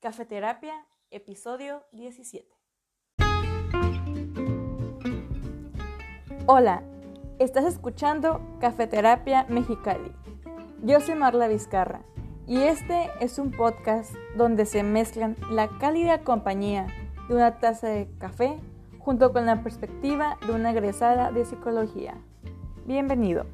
Cafeterapia, episodio 17. Hola, estás escuchando Cafeterapia Mexicali. Yo soy Marla Vizcarra y este es un podcast donde se mezclan la cálida compañía de una taza de café junto con la perspectiva de una egresada de psicología. Bienvenido.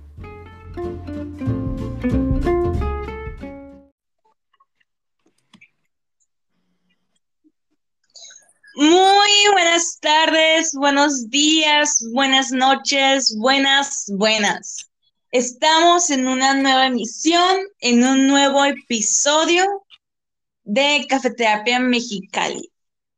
Tardes, buenos días, buenas noches, buenas, buenas. Estamos en una nueva emisión, en un nuevo episodio de Cafeterapia Mexicali.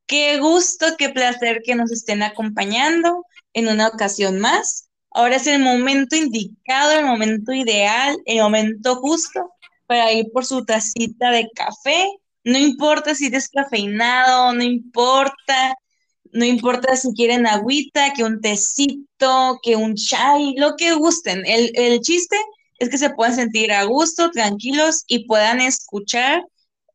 Qué gusto, qué placer que nos estén acompañando en una ocasión más. Ahora es el momento indicado, el momento ideal, el momento justo para ir por su tacita de café. No importa si descafeinado, no importa, no importa si quieren agüita, que un tecito, que un chai, lo que gusten. El, el chiste es que se puedan sentir a gusto, tranquilos y puedan escuchar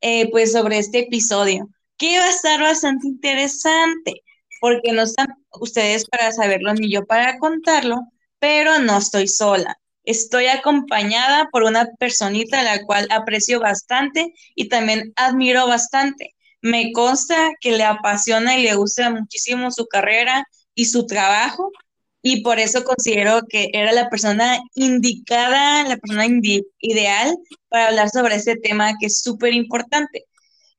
eh, pues sobre este episodio, que va a estar bastante interesante, porque no están ustedes para saberlo ni yo para contarlo, pero no estoy sola. Estoy acompañada por una personita a la cual aprecio bastante y también admiro bastante. Me consta que le apasiona y le gusta muchísimo su carrera y su trabajo y por eso considero que era la persona indicada, la persona ideal para hablar sobre este tema que es súper importante.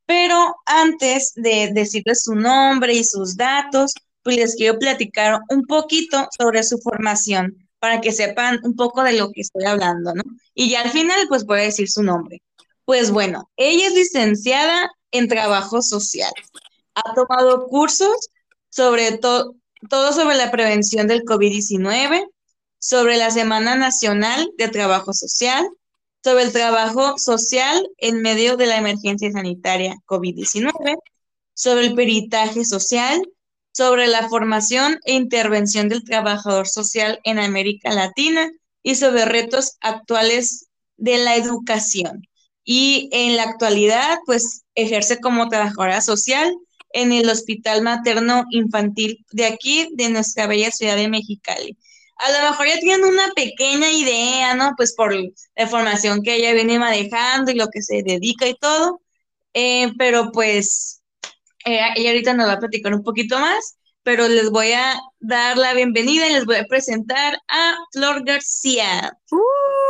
Pero antes de decirles su nombre y sus datos, pues les quiero platicar un poquito sobre su formación para que sepan un poco de lo que estoy hablando, ¿no? Y ya al final, pues voy a decir su nombre. Pues bueno, ella es licenciada en trabajo social. Ha tomado cursos sobre todo todo sobre la prevención del COVID-19, sobre la Semana Nacional de Trabajo Social, sobre el trabajo social en medio de la emergencia sanitaria COVID-19, sobre el peritaje social, sobre la formación e intervención del trabajador social en América Latina y sobre retos actuales de la educación. Y en la actualidad, pues ejerce como trabajadora social en el Hospital Materno Infantil de aquí, de nuestra bella ciudad de Mexicali. A lo mejor ya tienen una pequeña idea, ¿no? Pues por la formación que ella viene manejando y lo que se dedica y todo, eh, pero pues eh, ella ahorita nos va a platicar un poquito más, pero les voy a dar la bienvenida y les voy a presentar a Flor García. Uh,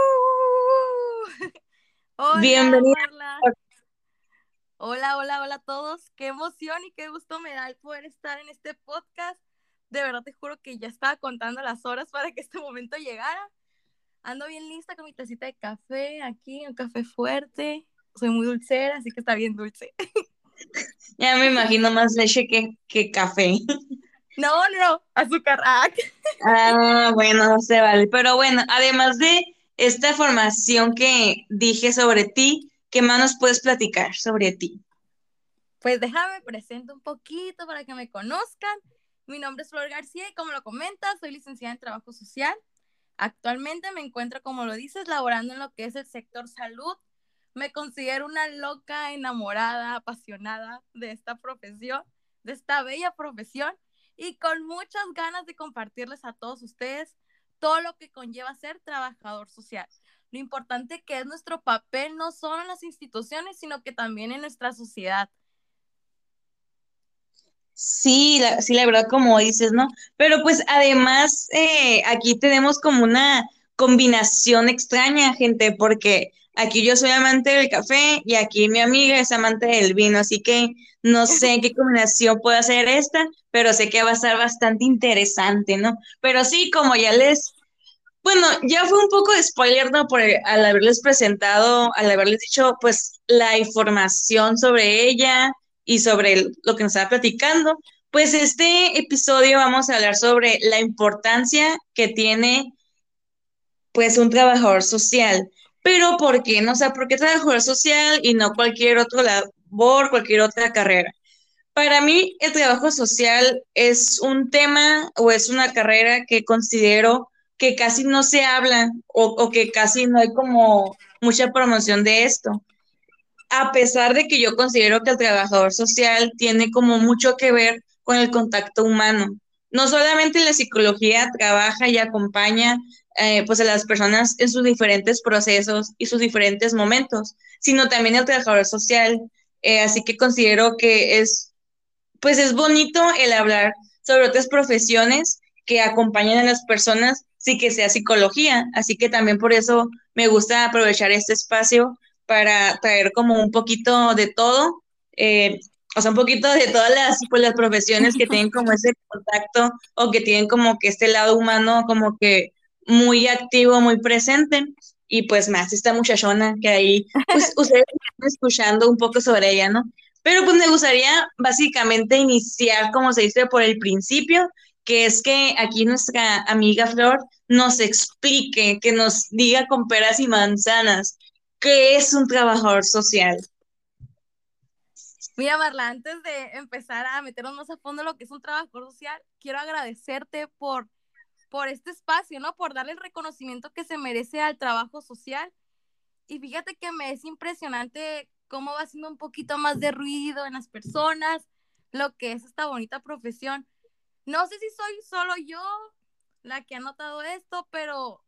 Bienvenida. Hola, hola, hola a todos. Qué emoción y qué gusto me da el poder estar en este podcast. De verdad te juro que ya estaba contando las horas para que este momento llegara. Ando bien lista con mi tacita de café aquí, un café fuerte. Soy muy dulcera, así que está bien dulce. Ya me imagino más leche que, que café. No, no, azúcar. Ah, ah, bueno, no se vale. Pero bueno, además de esta formación que dije sobre ti, ¿Qué más nos puedes platicar sobre ti? Pues déjame presento un poquito para que me conozcan. Mi nombre es Flor García y como lo comentas, soy licenciada en Trabajo Social. Actualmente me encuentro, como lo dices, laborando en lo que es el sector salud. Me considero una loca, enamorada, apasionada de esta profesión, de esta bella profesión y con muchas ganas de compartirles a todos ustedes todo lo que conlleva ser trabajador social lo importante que es nuestro papel no solo en las instituciones, sino que también en nuestra sociedad. Sí, la, sí, la verdad, como dices, ¿no? Pero pues además eh, aquí tenemos como una combinación extraña, gente, porque aquí yo soy amante del café y aquí mi amiga es amante del vino, así que no sé qué combinación puede hacer esta, pero sé que va a estar bastante interesante, ¿no? Pero sí, como ya les bueno, ya fue un poco de spoiler, ¿no? Por al haberles presentado, al haberles dicho, pues, la información sobre ella y sobre lo que nos estaba platicando. Pues este episodio vamos a hablar sobre la importancia que tiene, pues, un trabajador social. Pero, ¿por qué? No o sea, ¿por qué trabajador social y no cualquier otro labor, cualquier otra carrera? Para mí, el trabajo social es un tema o es una carrera que considero que casi no se habla o, que casi no hay como mucha promoción de esto. a pesar de que yo considero que el trabajador social tiene como mucho que ver con el contacto humano. No solamente la psicología trabaja y acompaña eh, pues a las personas en sus diferentes procesos y sus diferentes momentos, sino también el trabajador social. Eh, así que considero que es, pues es bonito el hablar sobre otras profesiones que acompañan a las personas, sí que sea psicología. Así que también por eso me gusta aprovechar este espacio para traer como un poquito de todo, eh, o sea, un poquito de todas las, pues, las profesiones que tienen como ese contacto o que tienen como que este lado humano como que muy activo, muy presente. Y pues más esta muchachona que ahí, pues ustedes están escuchando un poco sobre ella, ¿no? Pero pues me gustaría básicamente iniciar, como se dice, por el principio, que es que aquí nuestra amiga Flor nos explique, que nos diga con peras y manzanas, ¿qué es un trabajador social? Mira, Marla, antes de empezar a meternos más a fondo en lo que es un trabajador social, quiero agradecerte por por este espacio, ¿no? Por darle el reconocimiento que se merece al trabajo social. Y fíjate que me es impresionante cómo va haciendo un poquito más de ruido en las personas, lo que es esta bonita profesión. No sé si soy solo yo la que ha notado esto, pero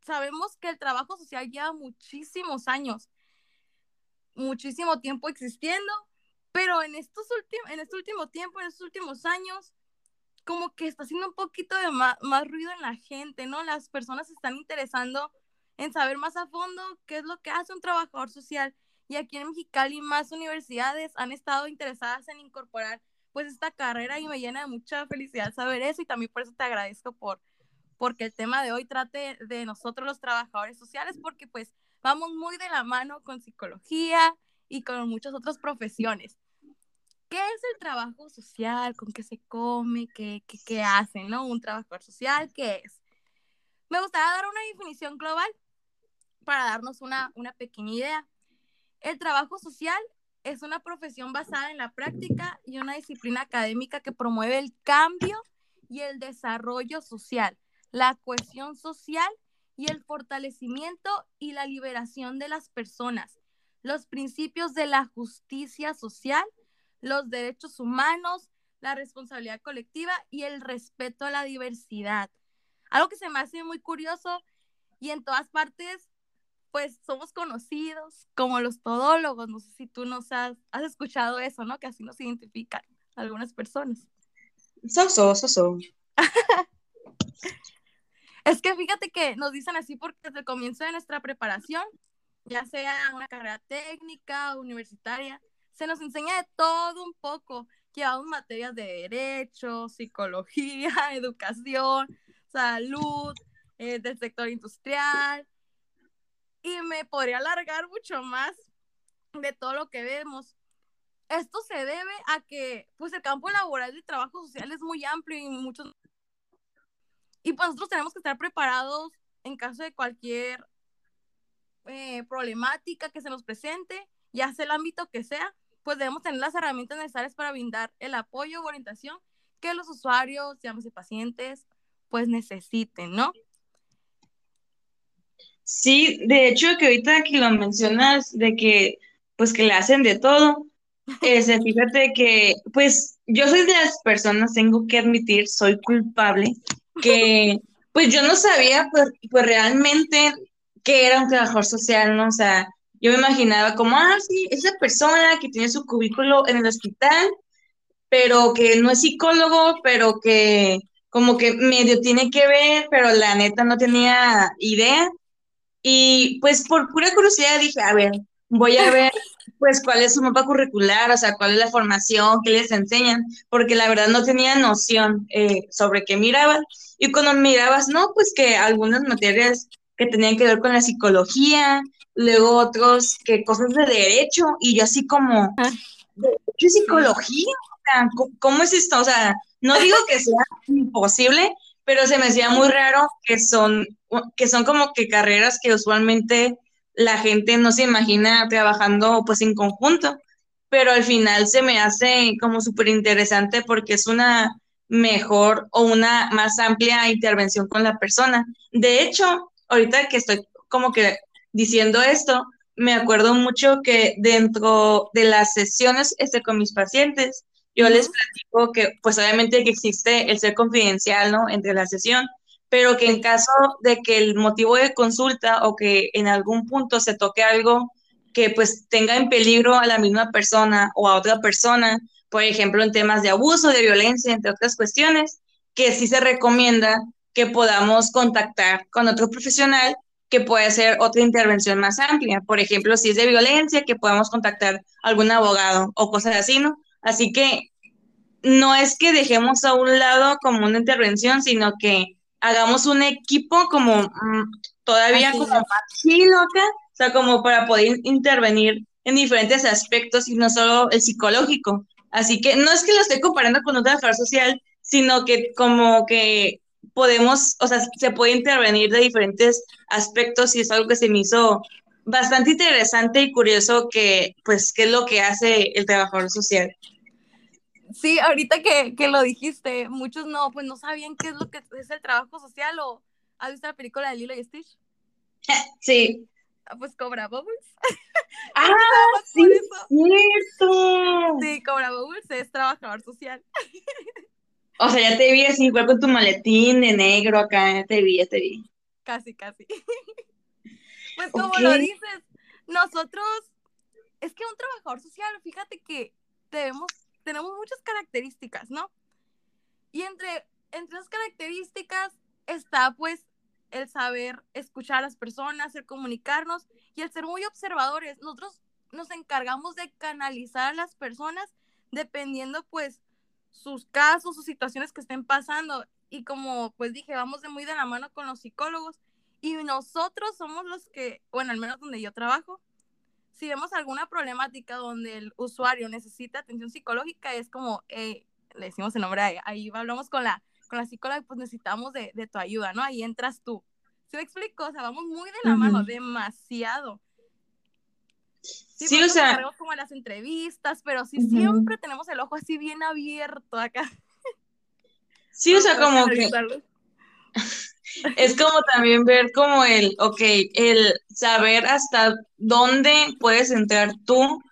sabemos que el trabajo social lleva muchísimos años, muchísimo tiempo existiendo, pero en, estos en este último tiempo, en estos últimos años, como que está haciendo un poquito de más, ruido en la gente, ¿no? Las personas están interesando en saber más a fondo qué es lo que hace un trabajador social. Y aquí en Mexicali más universidades han estado interesadas en incorporar pues esta carrera y me llena de mucha felicidad saber eso y también por eso te agradezco por porque el tema de hoy trate de nosotros los trabajadores sociales porque pues vamos muy de la mano con psicología y con muchas otras profesiones. ¿Qué es el trabajo social? ¿Con qué se come? ¿Qué, qué, qué hacen? ¿no? Un trabajador social, ¿qué es? Me gustaría dar una definición global para darnos una, una pequeña idea. El trabajo social es una profesión basada en la práctica y una disciplina académica que promueve el cambio y el desarrollo social, la cohesión social y el fortalecimiento y la liberación de las personas, los principios de la justicia social, los derechos humanos, la responsabilidad colectiva y el respeto a la diversidad. Algo que se me hace muy curioso y en todas partes, pues somos conocidos como los todólogos. No sé si tú nos has, has escuchado eso, ¿no? Que así nos identifican algunas personas. So, so, so, so. es que fíjate que nos dicen así porque desde el comienzo de nuestra preparación, ya sea una carrera técnica, universitaria, se nos enseña de todo un poco. Llevamos materias de derecho, psicología, educación, salud, eh, del sector industrial. Y me podría alargar mucho más de todo lo que vemos. Esto se debe a que pues el campo laboral del trabajo social es muy amplio y muchos y pues nosotros tenemos que estar preparados en caso de cualquier eh, problemática que se nos presente, ya sea el ámbito que sea, pues debemos tener las herramientas necesarias para brindar el apoyo o orientación que los usuarios, llámese pacientes, pues necesiten, ¿no? Sí, de hecho que ahorita que lo mencionas de que pues que le hacen de todo, es, fíjate que pues yo soy de las personas, tengo que admitir, soy culpable, que pues yo no sabía pues, pues realmente que era un trabajador social, ¿no? O sea, yo me imaginaba como, ah, sí, esa persona que tiene su cubículo en el hospital, pero que no es psicólogo, pero que como que medio tiene que ver, pero la neta no tenía idea. Y pues por pura curiosidad dije, a ver, voy a ver pues cuál es su mapa curricular, o sea, cuál es la formación, qué les enseñan, porque la verdad no tenía noción eh, sobre qué miraban. Y cuando mirabas, no, pues que algunas materias que tenían que ver con la psicología, luego otros que cosas de derecho, y yo así como, ¿qué psicología? ¿Cómo es esto? O sea, no digo que sea imposible, pero se me hacía muy raro que son, que son como que carreras que usualmente la gente no se imagina trabajando pues en conjunto, pero al final se me hace como súper interesante porque es una mejor o una más amplia intervención con la persona. De hecho, ahorita que estoy como que diciendo esto, me acuerdo mucho que dentro de las sesiones este, con mis pacientes, yo les platico que, pues obviamente que existe el ser confidencial, ¿no? Entre la sesión, pero que en caso de que el motivo de consulta o que en algún punto se toque algo que pues tenga en peligro a la misma persona o a otra persona, por ejemplo, en temas de abuso, de violencia, entre otras cuestiones, que sí se recomienda que podamos contactar con otro profesional que puede hacer otra intervención más amplia. Por ejemplo, si es de violencia, que podamos contactar a algún abogado o cosas así, ¿no? Así que no es que dejemos a un lado como una intervención, sino que hagamos un equipo como mm, todavía como más chilo acá, o sea, como para poder intervenir en diferentes aspectos y no solo el psicológico. Así que no es que lo esté comparando con otra trabajador social, sino que como que podemos, o sea, se puede intervenir de diferentes aspectos y es algo que se me hizo bastante interesante y curioso que, pues, qué es lo que hace el trabajador social. Sí, ahorita que, que, lo dijiste, muchos no, pues no sabían qué es lo que es el trabajo social o ¿has visto la película de Lilo y Stitch? Sí. Ah, pues Cobra Bubbles. ¡Ah, sí, cierto! Sí, Cobra Bubbles es trabajador social. O sea, ya te vi así, igual con tu maletín de negro acá, ya te vi, ya te vi. Casi, casi. Pues como lo dices, nosotros, es que un trabajador social, fíjate que debemos, tenemos muchas características, ¿no? Y entre, entre esas características está pues el saber escuchar a las personas, el comunicarnos y el ser muy observadores. Nosotros nos encargamos de canalizar a las personas dependiendo pues sus casos, sus situaciones que estén pasando. Y como pues dije, vamos de muy de la mano con los psicólogos y nosotros somos los que, bueno, al menos donde yo trabajo, si vemos alguna problemática donde el usuario necesita atención psicológica, es como, le decimos el nombre, ahí, ahí hablamos con la, con la psicóloga, pues necesitamos de, de, tu ayuda, ¿no? Ahí entras tú. ¿Sí me explico? O sea, vamos muy de la mano, demasiado. Sí, o sea. como las entrevistas, pero sí siempre tenemos el ojo así bien abierto acá. Sí, o sea, como que. es como también ver como el, ok, el saber hasta dónde puedes entrar tú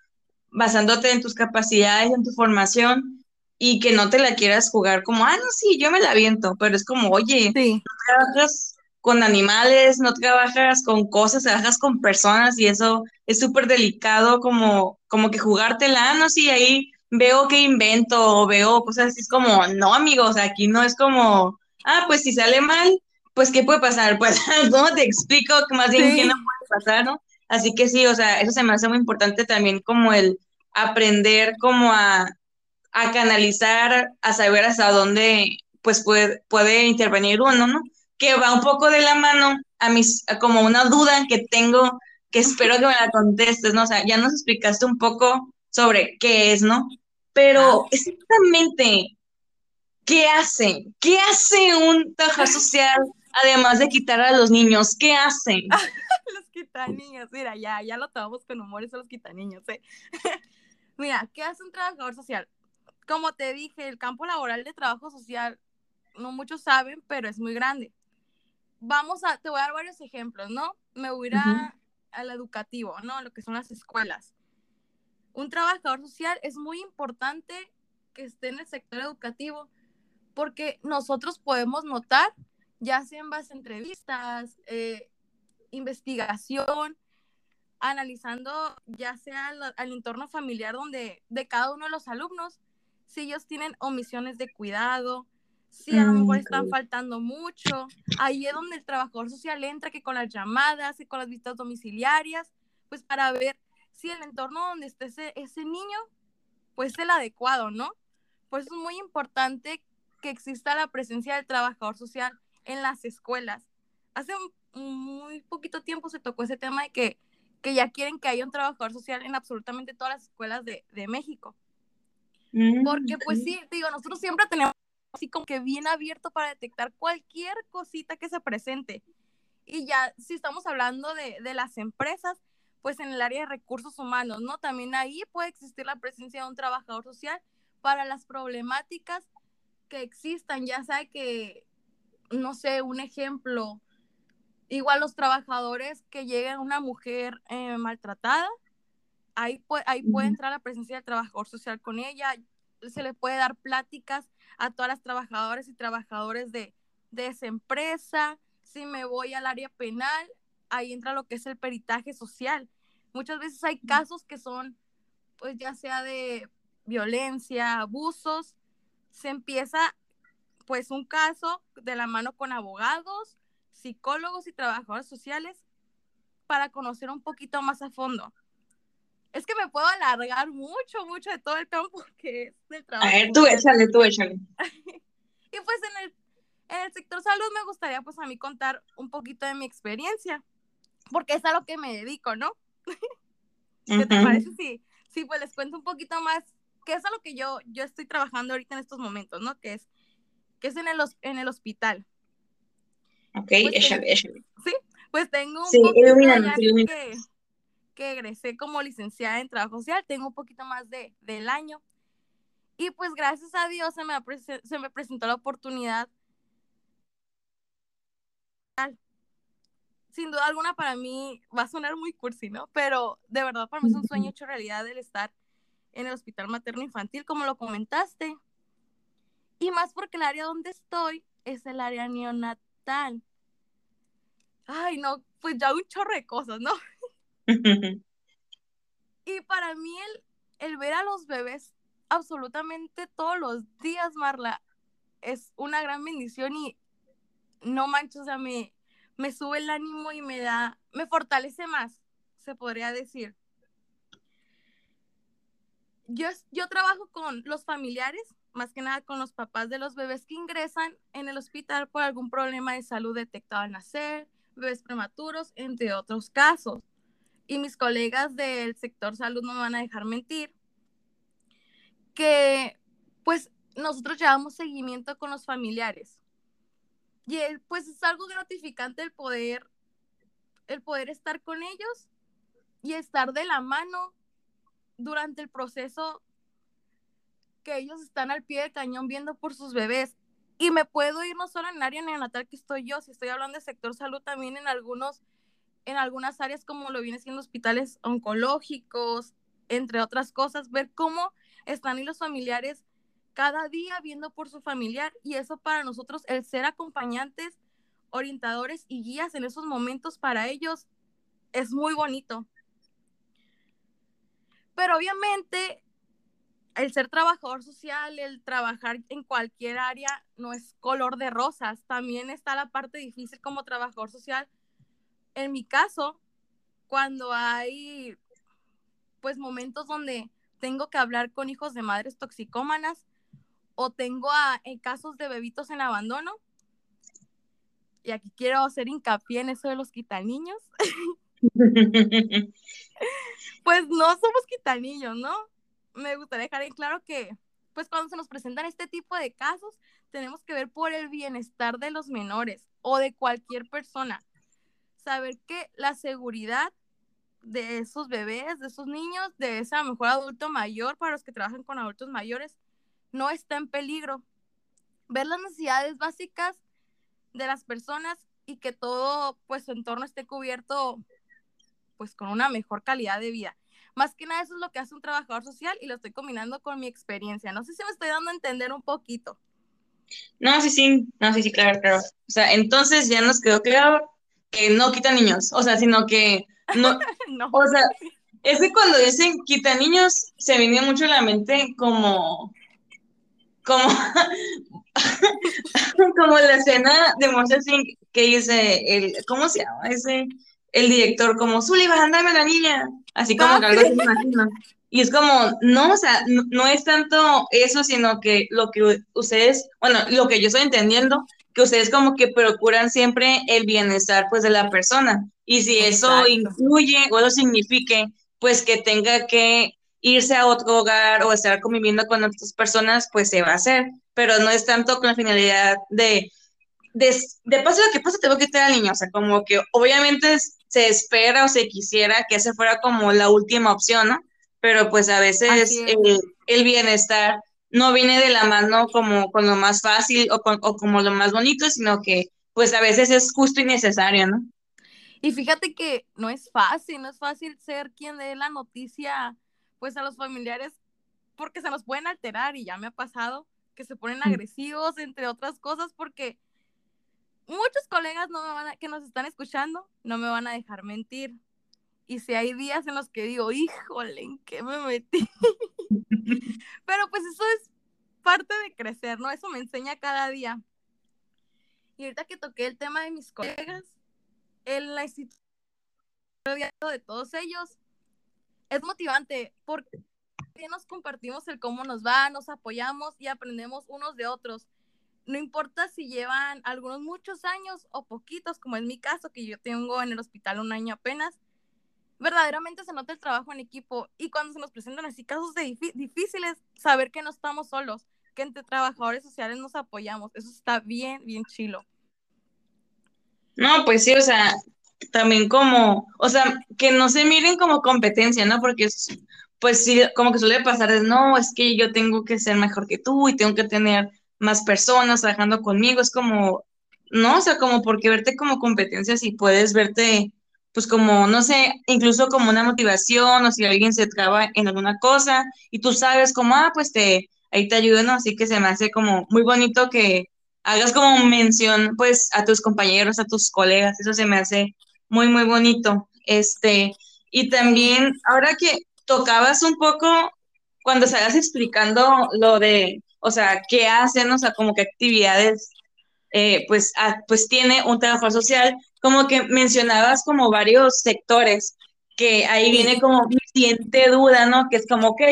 basándote en tus capacidades, en tu formación y que no te la quieras jugar como, ah, no, sí, yo me la aviento, pero es como, oye, sí. trabajas con animales, no trabajas con cosas, trabajas con personas y eso es súper delicado como, como que jugártela, no sé, ahí veo que invento o veo cosas así, es como, no amigos, aquí no es como, ah, pues si sale mal, pues ¿qué puede pasar? Pues, ¿cómo te explico más bien qué no puede pasar, no? Así que sí, o sea, eso se me hace muy importante también como el aprender como a, a canalizar, a saber hasta dónde pues puede, puede intervenir uno, ¿no? Que va un poco de la mano a mis, como una duda que tengo, que espero que me la contestes, ¿no? O sea, ya nos explicaste un poco sobre qué es, ¿no? Pero exactamente, ¿qué hace? ¿Qué hace un taja social además de quitar a los niños? ¿Qué hacen? los quitaniños, mira, ya, ya lo tomamos con humor, eso los quitaniños, ¿eh? mira, ¿qué hace un trabajador social? Como te dije, el campo laboral de trabajo social, no muchos saben, pero es muy grande vamos a, te voy a dar varios ejemplos, ¿no? Me voy a ir al educativo, ¿no? Lo que son las escuelas. Un trabajador social es muy importante que esté en el sector educativo porque nosotros podemos notar, ya sea en base a entrevistas, eh, investigación, analizando ya sea al entorno familiar donde de cada uno de los alumnos, si ellos tienen omisiones de cuidado, si a lo mejor mm, están faltando mucho. Ahí es donde el trabajador social entra, que con las llamadas y con las visitas domiciliarias, pues para ver si el entorno donde esté ese, ese niño, pues es el adecuado, ¿no? Pues es muy importante que exista la presencia del trabajador social en las escuelas. Hace muy poquito tiempo se tocó ese tema de que, que ya quieren que haya un trabajador social en absolutamente todas las escuelas de, de México. Mm, Porque pues sí, digo, nosotros siempre tenemos así como que bien abierto para detectar cualquier cosita que se presente. Y ya, si estamos hablando de, de las empresas, pues en el área de recursos humanos, ¿no? También ahí puede existir la presencia de un trabajador social para las problemáticas que existan, ya sea que, no sé, un ejemplo, Igual los trabajadores que lleguen una mujer eh, maltratada, ahí, ahí puede entrar la presencia del trabajador social con ella, se le puede dar pláticas a todas las trabajadoras y trabajadores de, de esa empresa. Si me voy al área penal, ahí entra lo que es el peritaje social. Muchas veces hay casos que son, pues ya sea de violencia, abusos, se empieza pues un caso de la mano con abogados, psicólogos y trabajadores sociales para conocer un poquito más a fondo. Es que me puedo alargar mucho, mucho de todo el campo que es del trabajo. A ver, tú échale, tú échale. y pues en el, en el sector salud me gustaría pues a mí contar un poquito de mi experiencia, porque es a lo que me dedico, ¿no? ¿Qué te parece si, sí, pues les cuento un poquito más, qué es a lo que yo, yo estoy trabajando ahorita en estos momentos, ¿no? Que es, que es en, el, en el hospital. Ok, pues échale, échale. Sí, pues tengo un sí, poquito que, que egresé como licenciada en trabajo social, tengo un poquito más de, del año. Y pues gracias a Dios se me, se me presentó la oportunidad. Sin duda alguna para mí va a sonar muy cursi, ¿no? Pero de verdad para mí es un sueño hecho realidad el estar en el hospital materno infantil, como lo comentaste. Y más porque el área donde estoy es el área neonatal. Ay, no, pues ya un chorro de cosas, ¿no? y para mí el, ver a los bebés absolutamente todos los días, Marla, es una gran bendición y no manches, o sea, me, sube el ánimo y me da, me fortalece más, se podría decir. Yo trabajo con los familiares, más que nada con los papás de los bebés que ingresan en el hospital por algún problema de salud detectado al nacer, bebés prematuros, entre otros casos y mis colegas del sector salud no me van a dejar mentir, que pues nosotros llevamos seguimiento con los familiares. Y pues es algo gratificante el poder, el poder estar con ellos y estar de la mano durante el proceso que ellos están al pie del cañón viendo por sus bebés. Y me puedo ir no solo en el área que estoy yo, si estoy hablando de sector salud, también en algunos en algunas áreas como lo viene siendo hospitales oncológicos, entre otras cosas, ver cómo están y los familiares cada día viendo por su familiar y eso para nosotros, el ser acompañantes, orientadores y guías en esos momentos para ellos es muy bonito. Pero obviamente el ser trabajador social, el trabajar en cualquier área no es color de rosas, también está la parte difícil como trabajador social en mi caso, cuando hay pues momentos donde tengo que hablar con hijos de madres toxicómanas o tengo a, en casos de bebitos en abandono, y aquí quiero hacer hincapié en eso de los quitaniños, pues no somos quitaniños, ¿no? Me gustaría dejar en claro que pues cuando se nos presentan este tipo de casos, tenemos que ver por el bienestar de los menores o de cualquier persona saber que la seguridad de esos bebés, de esos niños, de ese mejor adulto mayor, para los que trabajan con adultos mayores, no está en peligro. Ver las necesidades básicas de las personas y que todo pues su entorno esté cubierto pues con una mejor calidad de vida. Más que nada eso es lo que hace un trabajador social y lo estoy combinando con mi experiencia. No sé si me estoy dando a entender un poquito. No, sí, sí, no, sí, sí, claro, claro. O sea, entonces ya nos quedó claro que no quita niños, o sea, sino que no, o sea, es que cuando dicen quita niños, se viene mucho a la mente como, como, como la escena de Monster que dice, el, ¿cómo se llama? Ese, el director, como, Sullivan, dame la niña, así como que algo Y es como, no, o sea, no, no, es tanto eso, sino que lo que ustedes, bueno, lo que yo estoy entendiendo que ustedes como que procuran siempre el bienestar pues de la persona. Y si eso incluye o eso signifique pues que tenga que irse a otro hogar o estar conviviendo con otras personas, pues se va a hacer. Pero no es tanto con la finalidad de, de, de paso lo que pasa, tengo que tener al niño. O sea, como que obviamente se espera o se quisiera que esa fuera como la última opción, ¿no? Pero pues a veces el, el bienestar no viene de la mano como con lo más fácil o, como lo más bonito, sino que pues a veces es justo y necesario, ¿no? Y fíjate que no es fácil, no es fácil ser quien dé la noticia pues a los familiares porque se nos pueden alterar y ya me ha pasado que se ponen agresivos, entre otras cosas, porque muchos colegas no me van a, que nos están escuchando no me van a dejar mentir. Y si hay días en los que digo, híjole, ¿en qué me metí? Pero pues eso es parte de crecer, ¿no? Eso me enseña cada día. Y ahorita que toqué el tema de mis colegas, en la institución de todos ellos, es motivante porque nos compartimos el cómo nos va, nos apoyamos y aprendemos unos de otros. No importa si llevan algunos muchos años o poquitos, como es mi caso, que yo tengo en el hospital un año apenas, verdaderamente se nota el trabajo en equipo y cuando se nos presentan así casos de difíciles, saber que no estamos solos, que entre trabajadores sociales nos apoyamos, eso está bien, bien chilo. No, pues sí, o sea, también como, o sea, que no se miren como competencia, ¿no? Porque es, pues sí, como que suele pasar, es, no, es que yo tengo que ser mejor que tú y tengo que tener más personas trabajando conmigo, es como, no, o sea, como porque verte como competencia si puedes verte, pues como, no sé, incluso como una motivación o si alguien se traba en alguna cosa y tú sabes como, ah, pues te, ahí te ayudo, ¿no? Así que se me hace como muy bonito que hagas como mención, pues, a tus compañeros, a tus colegas, eso se me hace muy, muy bonito. Este, y también, ahora que tocabas un poco cuando estabas explicando lo de, o sea, qué hacen, o sea, como qué actividades, eh, pues, pues tiene un trabajador social, como que mencionabas como varios sectores, que ahí viene como mi siguiente duda, ¿no? Que es como, ok,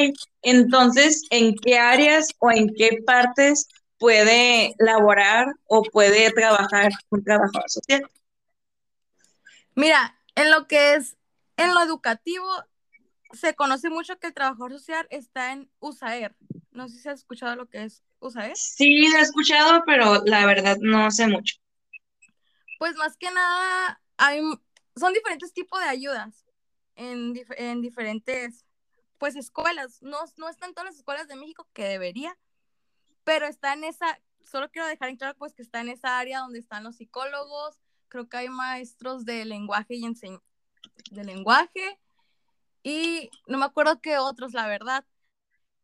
entonces, ¿en qué áreas o en qué partes puede laborar o puede trabajar un trabajador social? Mira, en lo que es, en lo educativo, se conoce mucho que el trabajador social está en USAER. No sé si has escuchado lo que es USAER. Sí, lo he escuchado, pero la verdad no sé mucho. Pues más que nada, hay, son diferentes tipos de ayudas en, en diferentes pues escuelas. No, no están todas las escuelas de México que debería, pero está en esa, solo quiero dejar en claro pues que está en esa área donde están los psicólogos, creo que hay maestros de lenguaje y de lenguaje, y no me acuerdo qué otros, la verdad,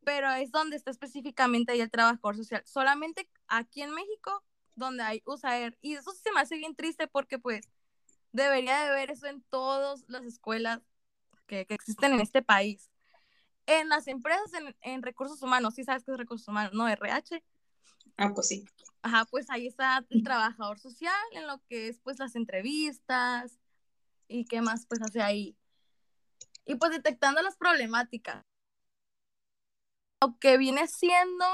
pero es donde está específicamente ahí el trabajador social. Solamente aquí en México, donde hay USAER. Y eso se me hace bien triste porque pues debería de haber eso en todas las escuelas que, que existen en este país. En las empresas, en, en, recursos humanos, sí sabes qué es recursos humanos, ¿no? RH. Ah, pues sí. Ajá, pues ahí está el trabajador social, en lo que es pues las entrevistas y qué más pues hace ahí y pues detectando las problemáticas. Lo que viene siendo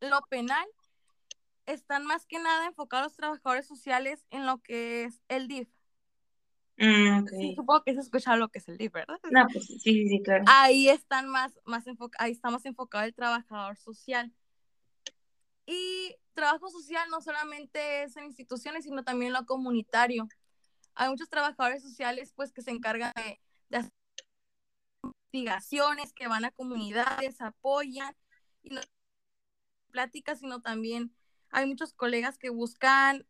lo penal, están más que nada enfocados los trabajadores sociales en lo que es el DIF. Mm, supongo que se escucha lo que es el DIF, ¿verdad? No, pues sí, sí, claro. Ahí están más, más ahí está más enfocado el trabajador social. Y trabajo social no solamente es en instituciones, sino también en lo comunitario. Hay muchos trabajadores sociales pues que se encargan de, de hacer investigaciones que van a comunidades, apoyan, y no pláticas, sino también hay muchos colegas que buscan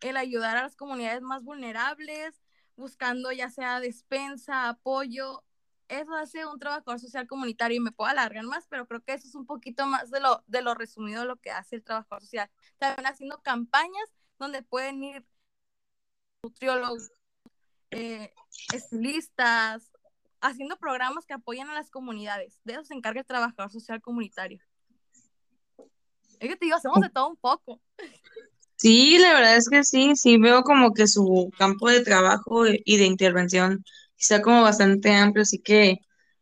el ayudar a las comunidades más vulnerables, buscando ya sea despensa, apoyo. Eso hace un trabajador social comunitario y me puedo alargar más, pero creo que eso es un poquito más de lo, de lo resumido de lo que hace el trabajador social. También haciendo campañas donde pueden ir nutriólogos, eh, estilistas, haciendo programas que apoyan a las comunidades. De eso se encarga el trabajador social comunitario. Es te digo, hacemos de todo un poco. Sí, la verdad es que sí, sí veo como que su campo de trabajo y de intervención está como bastante amplio, así que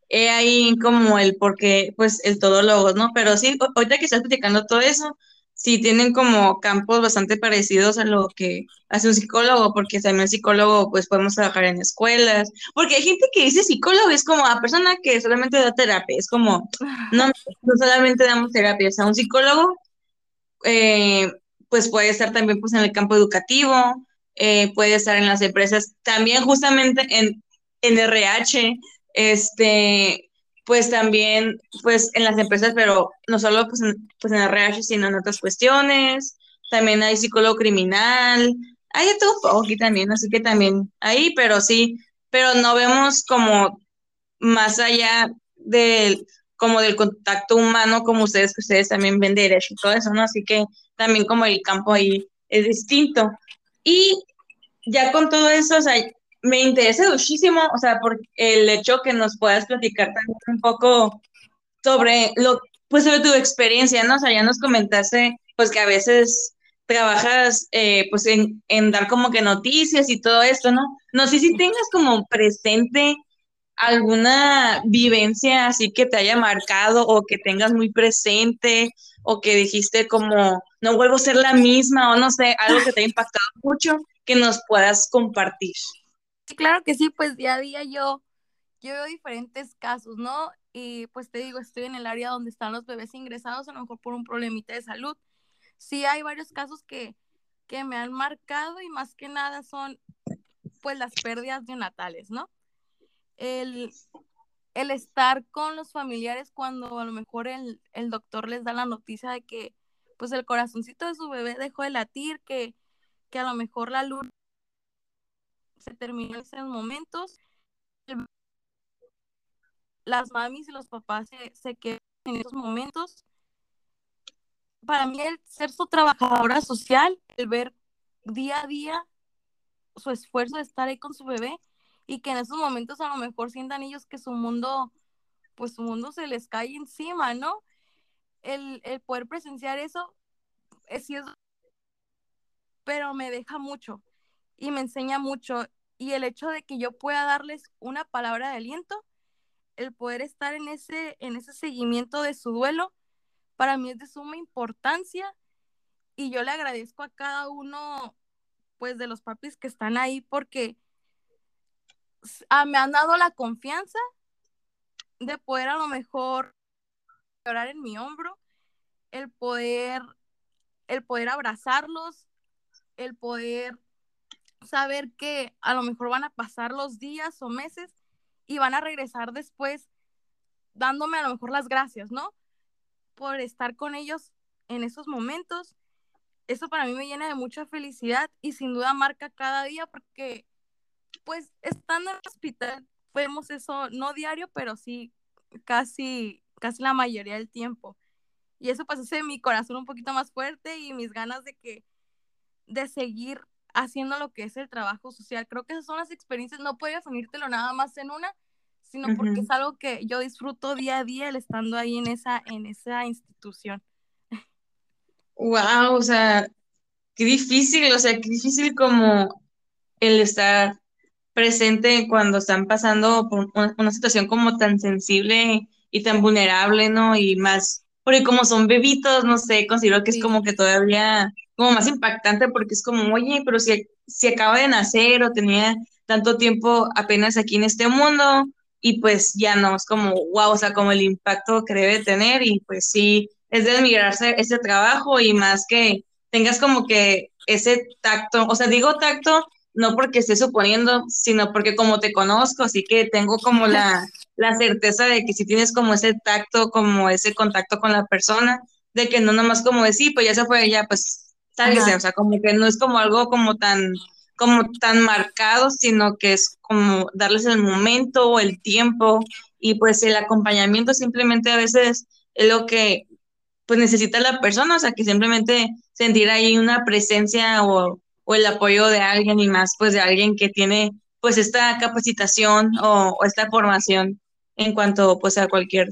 he ahí como el porque, pues el todólogo, ¿no? Pero sí, ahorita que estás platicando todo eso, sí tienen como campos bastante parecidos a lo que hace un psicólogo, porque también psicólogo pues podemos trabajar en escuelas, porque hay gente que dice psicólogo es como a persona que solamente da terapia, es como, no, no solamente damos terapia, o sea, un psicólogo eh, pues puede estar también pues en el campo educativo, eh, puede estar en las empresas, también justamente en, en RH, este, pues también, pues en las empresas, pero no solo pues en, pues en RH, sino en otras cuestiones. También hay psicólogo criminal, hay de todo aquí también, así que también ahí, pero sí, pero no vemos como más allá del como del contacto humano como ustedes que ustedes también ven derecho y todo eso, ¿no? Así que también como el campo ahí es distinto. Y ya con todo eso, o sea, me interesa muchísimo, o sea, por el hecho que nos puedas platicar también un poco sobre lo, pues sobre tu experiencia, ¿no? O sea, ya nos comentaste, pues que a veces trabajas, eh, pues en, en dar como que noticias y todo esto, ¿no? No sé si tengas como presente alguna vivencia así que te haya marcado o que tengas muy presente o que dijiste como no vuelvo a ser la misma o no sé, algo que te haya impactado mucho que nos puedas compartir. Claro que sí, pues día a día yo, yo veo diferentes casos, ¿no? Y pues te digo, estoy en el área donde están los bebés ingresados, a lo mejor por un problemita de salud. Sí hay varios casos que, que me han marcado y más que nada son pues las pérdidas neonatales, ¿no? el, estar con los familiares cuando a lo mejor el, doctor les da la noticia de que pues el corazoncito de su bebé dejó de latir, que, que a lo mejor la luz se terminó en esos momentos. Las mamis y los papás se, quedan en esos momentos. Para mí el ser su trabajadora social, el ver día a día su esfuerzo de estar ahí con su bebé, y que en esos momentos a lo mejor sientan ellos que su mundo, pues su mundo se les cae encima, ¿no? El, poder presenciar eso es, es, pero me deja mucho y me enseña mucho. Y el hecho de que yo pueda darles una palabra de aliento, el poder estar en ese, en ese seguimiento de su duelo, para mí es de suma importancia y yo le agradezco a cada uno, pues, de los papis que están ahí porque Ah, me han dado la confianza de poder a lo mejor llorar en mi hombro, el poder, el poder abrazarlos, el poder saber que a lo mejor van a pasar los días o meses y van a regresar después dándome a lo mejor las gracias, ¿no? Por estar con ellos en esos momentos. Eso para mí me llena de mucha felicidad y sin duda marca cada día porque pues estando en el hospital vemos eso no diario, pero sí casi, casi la mayoría del tiempo. Y eso pues hace mi corazón un poquito más fuerte y mis ganas de que, de seguir haciendo lo que es el trabajo social. Creo que esas son las experiencias, no puedo definírtelo nada más en una, sino porque es algo que yo disfruto día a día el estando ahí en esa, en esa institución. Wow, o sea, qué difícil, o sea, qué difícil como el estar presente cuando están pasando por una, situación como tan sensible y tan vulnerable, ¿no? Y más, porque como son bebitos, no sé, considero que es como que todavía como más impactante porque es como, oye, pero si, si acaba de nacer o tenía tanto tiempo apenas aquí en este mundo y pues ya no, es como, wow, o sea, como el impacto que debe tener y pues sí, es de admirarse ese trabajo y más que tengas como que ese tacto, o sea, digo tacto no porque esté suponiendo, sino porque como te conozco, así que tengo como la, la certeza de que si tienes como ese tacto, como ese contacto con la persona, de que no nomás como decir, pues ya se fue, ya pues, sálgase, o sea, como que no es como algo como tan, como tan marcado, sino que es como darles el momento o el tiempo y pues el acompañamiento simplemente a veces es lo que pues necesita la persona, o sea, que simplemente sentir ahí una presencia o o el apoyo de alguien y más pues de alguien que tiene pues esta capacitación o, esta formación en cuanto pues a cualquier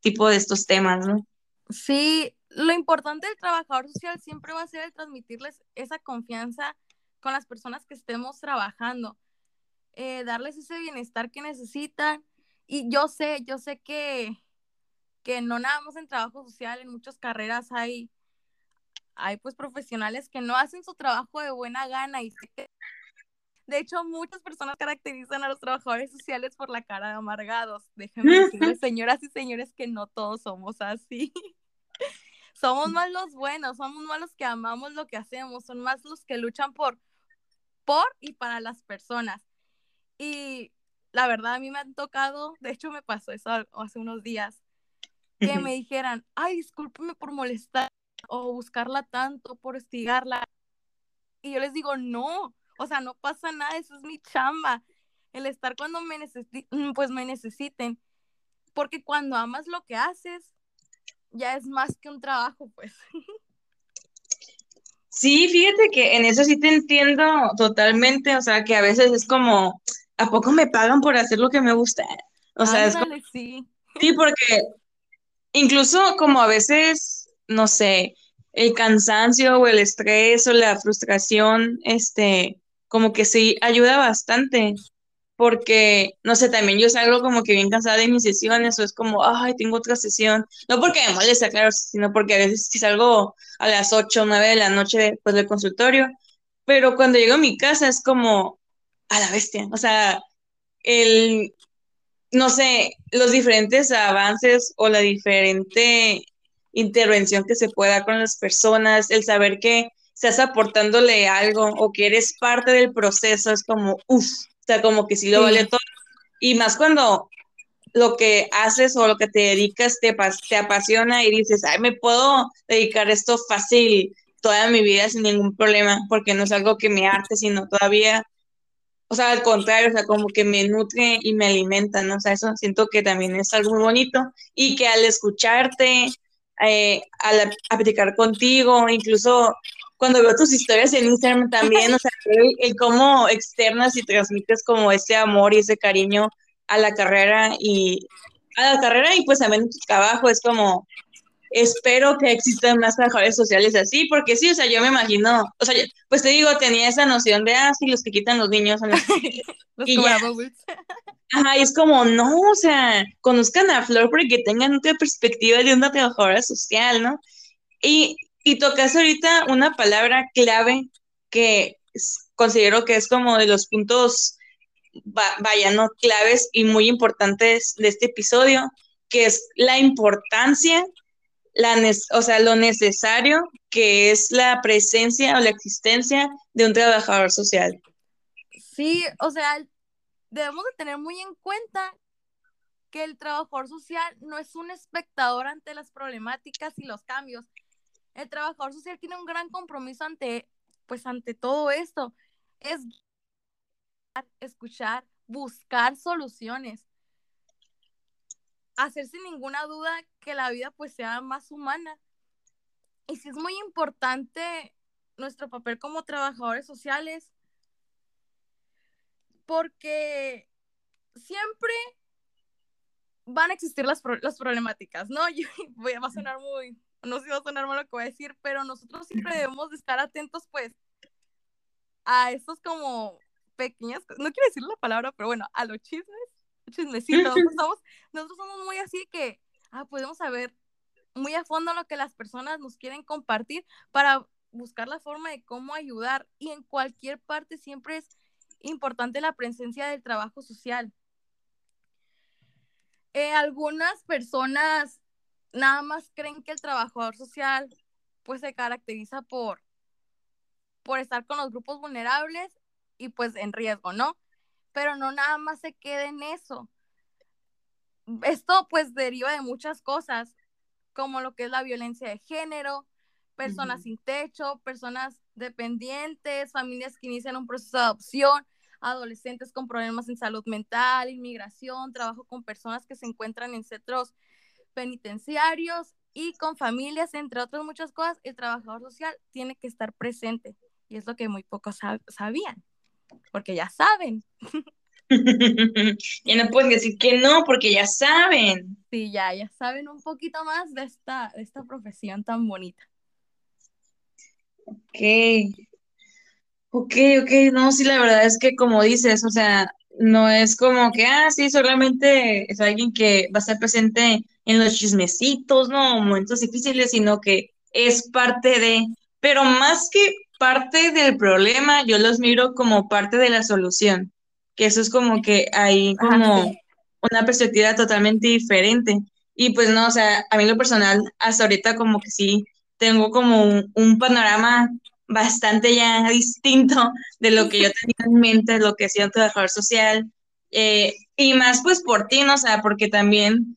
tipo de estos temas, ¿no? Sí, lo importante del trabajador social siempre va a ser el transmitirles esa confianza con las personas que estemos trabajando, eh, darles ese bienestar que necesitan. Y yo sé, yo sé que, que no nada más en trabajo social, en muchas carreras hay hay pues profesionales que no hacen su trabajo de buena gana y de hecho muchas personas caracterizan a los trabajadores sociales por la cara de amargados. Déjenme decirles, señoras y señores, que no todos somos así. somos más los buenos, somos más los que amamos lo que hacemos, son más los que luchan por, por y para las personas. Y la verdad a mí me han tocado, de hecho me pasó eso hace unos días, que me dijeran, ay, discúlpeme por molestar o buscarla tanto, por estigarla. Y yo les digo, no, o sea, no pasa nada, eso es mi chamba. El estar cuando me necesiten, pues me necesiten. Porque cuando amas lo que haces, ya es más que un trabajo, pues. Sí, fíjate que en eso sí te entiendo totalmente, o sea, que a veces es como, ¿a poco me pagan por hacer lo que me gusta? O sea, es como, sí. sí, porque incluso como a veces, no sé, el cansancio o el estrés o la frustración, este, como que sí ayuda bastante porque, no sé, también yo salgo como que bien cansada de mis sesiones o es como, ay, tengo otra sesión. No porque me molesta, claro, sino porque a veces si salgo a las 8 o 9 de la noche después del consultorio, pero cuando llego a mi casa es como a la bestia. O sea, el, no sé, los diferentes avances o la diferente intervención que se pueda con las personas, el saber que estás aportándole algo o que eres parte del proceso, es como, uff, sea, como que sí lo vale todo. Y más cuando lo que haces o lo que te dedicas te, te apasiona y dices, ay, me puedo dedicar a esto fácil toda mi vida sin ningún problema, porque no es algo que me arte, sino todavía, o sea, al contrario, o sea, como que me nutre y me alimenta, ¿no? O sea, eso siento que también es algo muy bonito y que al escucharte, eh, al platicar contigo, incluso cuando veo tus historias en Instagram también, o sea, el, cómo externas y transmites como ese amor y ese cariño a la carrera y a la carrera y pues también tu trabajo. Es como espero que existan más trabajadores sociales así, porque sí, o sea, yo me imagino, o sea, pues te digo, tenía esa noción de, ah, sí, los que quitan los niños son los, los y Ajá, y es como, no, o sea, conozcan a Flor porque tengan otra perspectiva de una trabajadora social, ¿no? Y y tocas ahorita una palabra clave que considero que es como de los puntos, vaya, ¿no? Claves y muy importantes de este episodio, que es la importancia, la o sea, lo necesario que es la presencia o la existencia de un trabajador social. Sí, o sea, debemos de tener muy en cuenta que el trabajador social no es un espectador ante las problemáticas y los cambios, el trabajador social tiene un gran compromiso ante, pues ante todo esto, es escuchar, buscar soluciones, hacer sin ninguna duda que la vida pues sea más humana. Y sí es muy importante nuestro papel como trabajadores sociales, porque siempre van a existir las, las problemáticas, ¿no? Yo voy a sonar muy, no sé si va a sonar mal lo que voy a decir, pero nosotros siempre debemos de estar atentos, pues, a estos como pequeñas, no quiero decir la palabra, pero bueno, a los chismes, chismecitos. Nosotros somos, nosotros somos muy así que, ah, podemos saber muy a fondo lo que las personas nos quieren compartir para buscar la forma de cómo ayudar. Y en cualquier parte siempre es importante la presencia del trabajo social. Eh, algunas personas nada más creen que el trabajador social pues se caracteriza por, por estar con los grupos vulnerables y pues en riesgo, ¿no? Pero no nada más se queda en eso. Esto pues deriva de muchas cosas, como lo que es la violencia de género, personas sin techo, personas dependientes, familias que inician un proceso de adopción, adolescentes con problemas en salud mental, inmigración, trabajo con personas que se encuentran en centros penitenciarios y con familias, entre otras muchas cosas, el trabajador social tiene que estar presente. Y es lo que muy pocos sabían, porque ya saben. ya no pueden decir que no, porque ya saben. Sí, ya, ya saben un poquito más de esta, de esta profesión tan bonita. Ok. Ok, ok, no, sí, la verdad es que como dices, o sea, no es como que, ah, sí, solamente es alguien que va a estar presente en los chismecitos, ¿no? Momentos difíciles, sino que es parte de, pero más que parte del problema, yo los miro como parte de la solución, que eso es como que hay como una perspectiva totalmente diferente. Y pues no, o sea, a mí lo personal, hasta ahorita como que sí, tengo como un, panorama bastante ya distinto de lo que yo tenía en mente, lo que hacía un trabajador social, eh, y más pues por ti, ¿no? O sea, porque también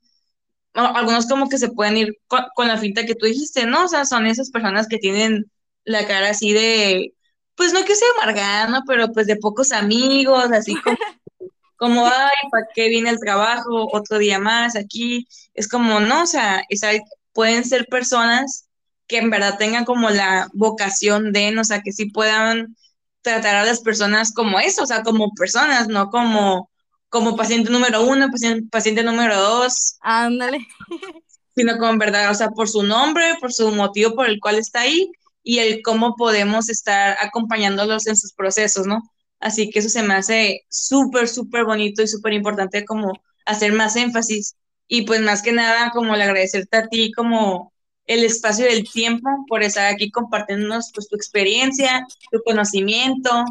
algunos como que se pueden ir con, la finta que tú dijiste, ¿no? O sea, son esas personas que tienen la cara así de pues no que sea amargada, ¿no? Pero pues de pocos amigos, así como, como ay, ¿para qué viene el trabajo? Otro día más aquí. Es como, no, o sea, pueden ser personas que en verdad tengan como la vocación de, o sea, que sí puedan tratar a las personas como eso, o sea, como personas, no como, como paciente número uno, paciente, paciente número dos. Ándale. Sino como en verdad, o sea, por su nombre, por su motivo por el cual está ahí y el cómo podemos estar acompañándolos en sus procesos, ¿no? Así que eso se me hace súper, súper bonito y súper importante como hacer más énfasis. Y pues más que nada, como le agradecerte a ti como el espacio y el tiempo por estar aquí compartiéndonos pues tu experiencia, tu conocimiento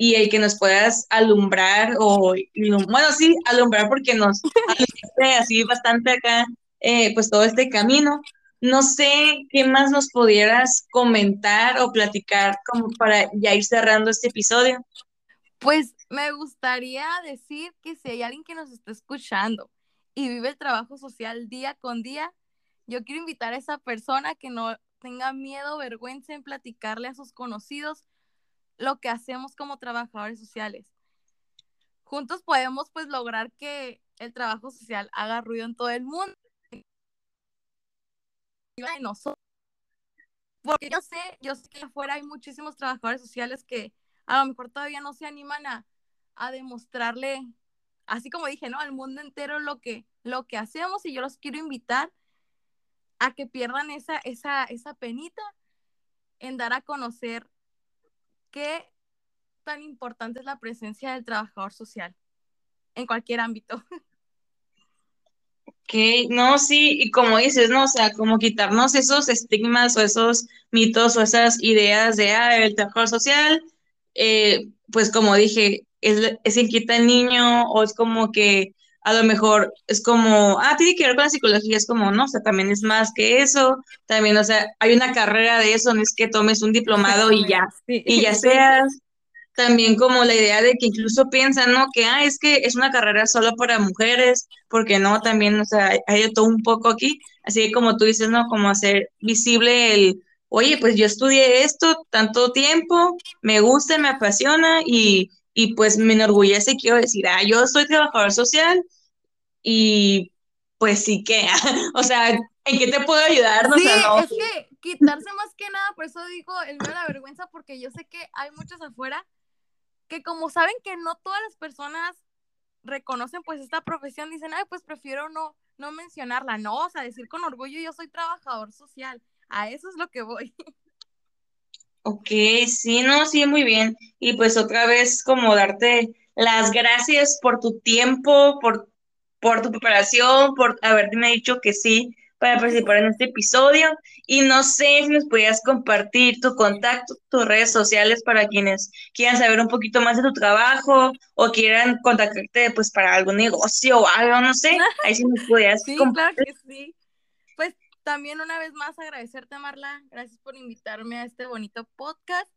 y el que nos puedas alumbrar o, bueno, sí, alumbrar porque nos así bastante acá, eh, pues todo este camino. No sé qué más nos pudieras comentar o platicar como para ya ir cerrando este episodio. Pues me gustaría decir que si hay alguien que nos está escuchando y vive el trabajo social día con día, yo quiero invitar a esa persona que no tenga miedo vergüenza en platicarle a sus conocidos lo que hacemos como trabajadores sociales. Juntos podemos pues lograr que el trabajo social haga ruido en todo el mundo de nosotros. Porque yo sé, yo sé que afuera hay muchísimos trabajadores sociales que a lo mejor todavía no se animan a, a demostrarle, así como dije, ¿no? Al mundo entero lo que, lo que hacemos y yo los quiero invitar a que pierdan esa, esa, esa penita en dar a conocer qué tan importante es la presencia del trabajador social en cualquier ámbito. Ok, no, sí, y como dices, ¿no? O sea, como quitarnos esos estigmas o esos mitos o esas ideas de, ah, el trabajador social, eh, pues como dije, es, es el quita niño o es como que a lo mejor es como, ah, tiene que ver con la psicología, es como, no, o sea, también es más que eso, también, o sea, hay una carrera de eso, no es que tomes un diplomado y ya, y ya seas, también como la idea de que incluso piensan, ¿no? Que, ah, es que es una carrera solo para mujeres, porque no, también, o sea, hay de todo un poco aquí, así que como tú dices, ¿no? Como hacer visible el, oye, pues yo estudié esto tanto tiempo, me gusta, me apasiona y, y pues me enorgullece, quiero decir, ah, yo soy trabajador social y pues sí que, o sea, ¿en qué te puedo ayudar? Sí, es que quitarse más que nada, por eso digo el de la vergüenza, porque yo sé que hay muchos afuera que como saben que no todas las personas reconocen pues esta profesión, dicen, ay, pues prefiero no, no mencionarla, no, o sea, decir con orgullo yo soy trabajador social, a eso es lo que voy. Ok, sí, no, sí, muy bien. Y pues otra vez como darte las gracias por tu tiempo, por, por tu preparación, por haberte dicho que sí para participar en este episodio. Y no sé si nos podías compartir tu contacto, tus redes sociales para quienes quieran saber un poquito más de tu trabajo o quieran contactarte pues para algún negocio o algo, no sé. Ahí sí nos podías Sí, claro que sí. Pues también una vez más agradecerte, Marla. Gracias por invitarme a este bonito podcast.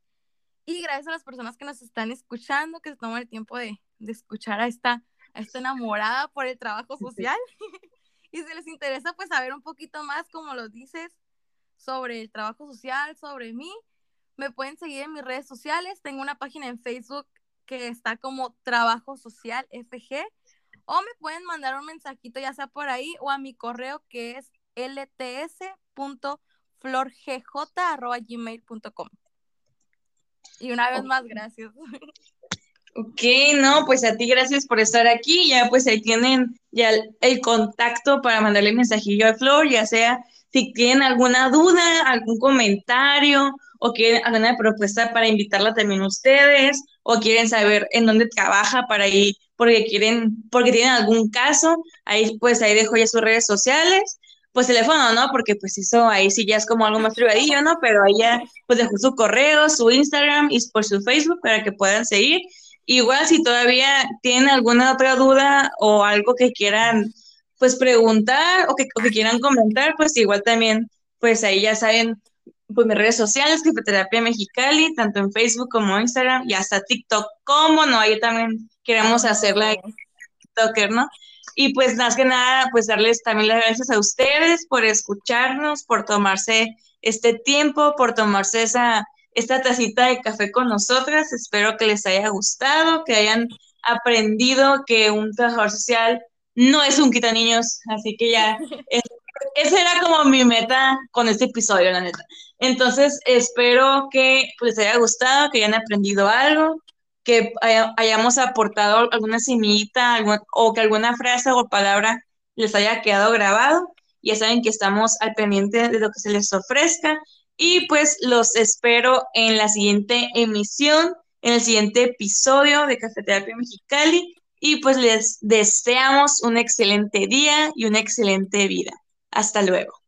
Y gracias a las personas que nos están escuchando, que se toman el tiempo de, de escuchar a esta, a esta enamorada por el trabajo social. y si les interesa, pues saber un poquito más, como lo dices, sobre el trabajo social, sobre mí, me pueden seguir en mis redes sociales. Tengo una página en Facebook que está como Trabajo Social FG, o me pueden mandar un mensajito ya sea por ahí o a mi correo que es lts.florgj.gmail.com. Y una vez más, gracias. Ok, no, pues a ti gracias por estar aquí. Ya pues ahí tienen ya el, contacto para mandarle mensajillo a Flor, ya sea si tienen alguna duda, algún comentario o quieren alguna propuesta para invitarla también ustedes o quieren saber en dónde trabaja para ir porque quieren, porque tienen algún caso, ahí pues ahí dejo ya sus redes sociales, pues teléfono no, porque pues eso ahí sí ya es como algo más privadillo, ¿no? Pero ahí ya pues dejó su correo, su Instagram y por su Facebook para que puedan seguir Igual si todavía tienen alguna otra duda o algo que quieran pues preguntar o que, quieran comentar, pues igual también, pues ahí ya saben, pues mis redes sociales, Terapia Mexicali, tanto en Facebook como Instagram y hasta TikTok, como no, ahí también queremos hacerla TikToker, ¿no? Y pues más que nada, pues darles también las gracias a ustedes por escucharnos, por tomarse este tiempo, por tomarse esa esta tacita de café con nosotras. Espero que les haya gustado, que hayan aprendido que un trabajador social no es un quita niños, así que ya, esa era como mi meta con este episodio, la neta. Entonces, espero que les haya gustado, que hayan aprendido algo, que hayamos aportado alguna semillita o que alguna frase o palabra les haya quedado grabado. Ya saben que estamos al pendiente de lo que se les ofrezca y pues los espero en la siguiente emisión, en el siguiente episodio de Cafeterapia Mexicali y pues les deseamos un excelente día y una excelente vida. Hasta luego.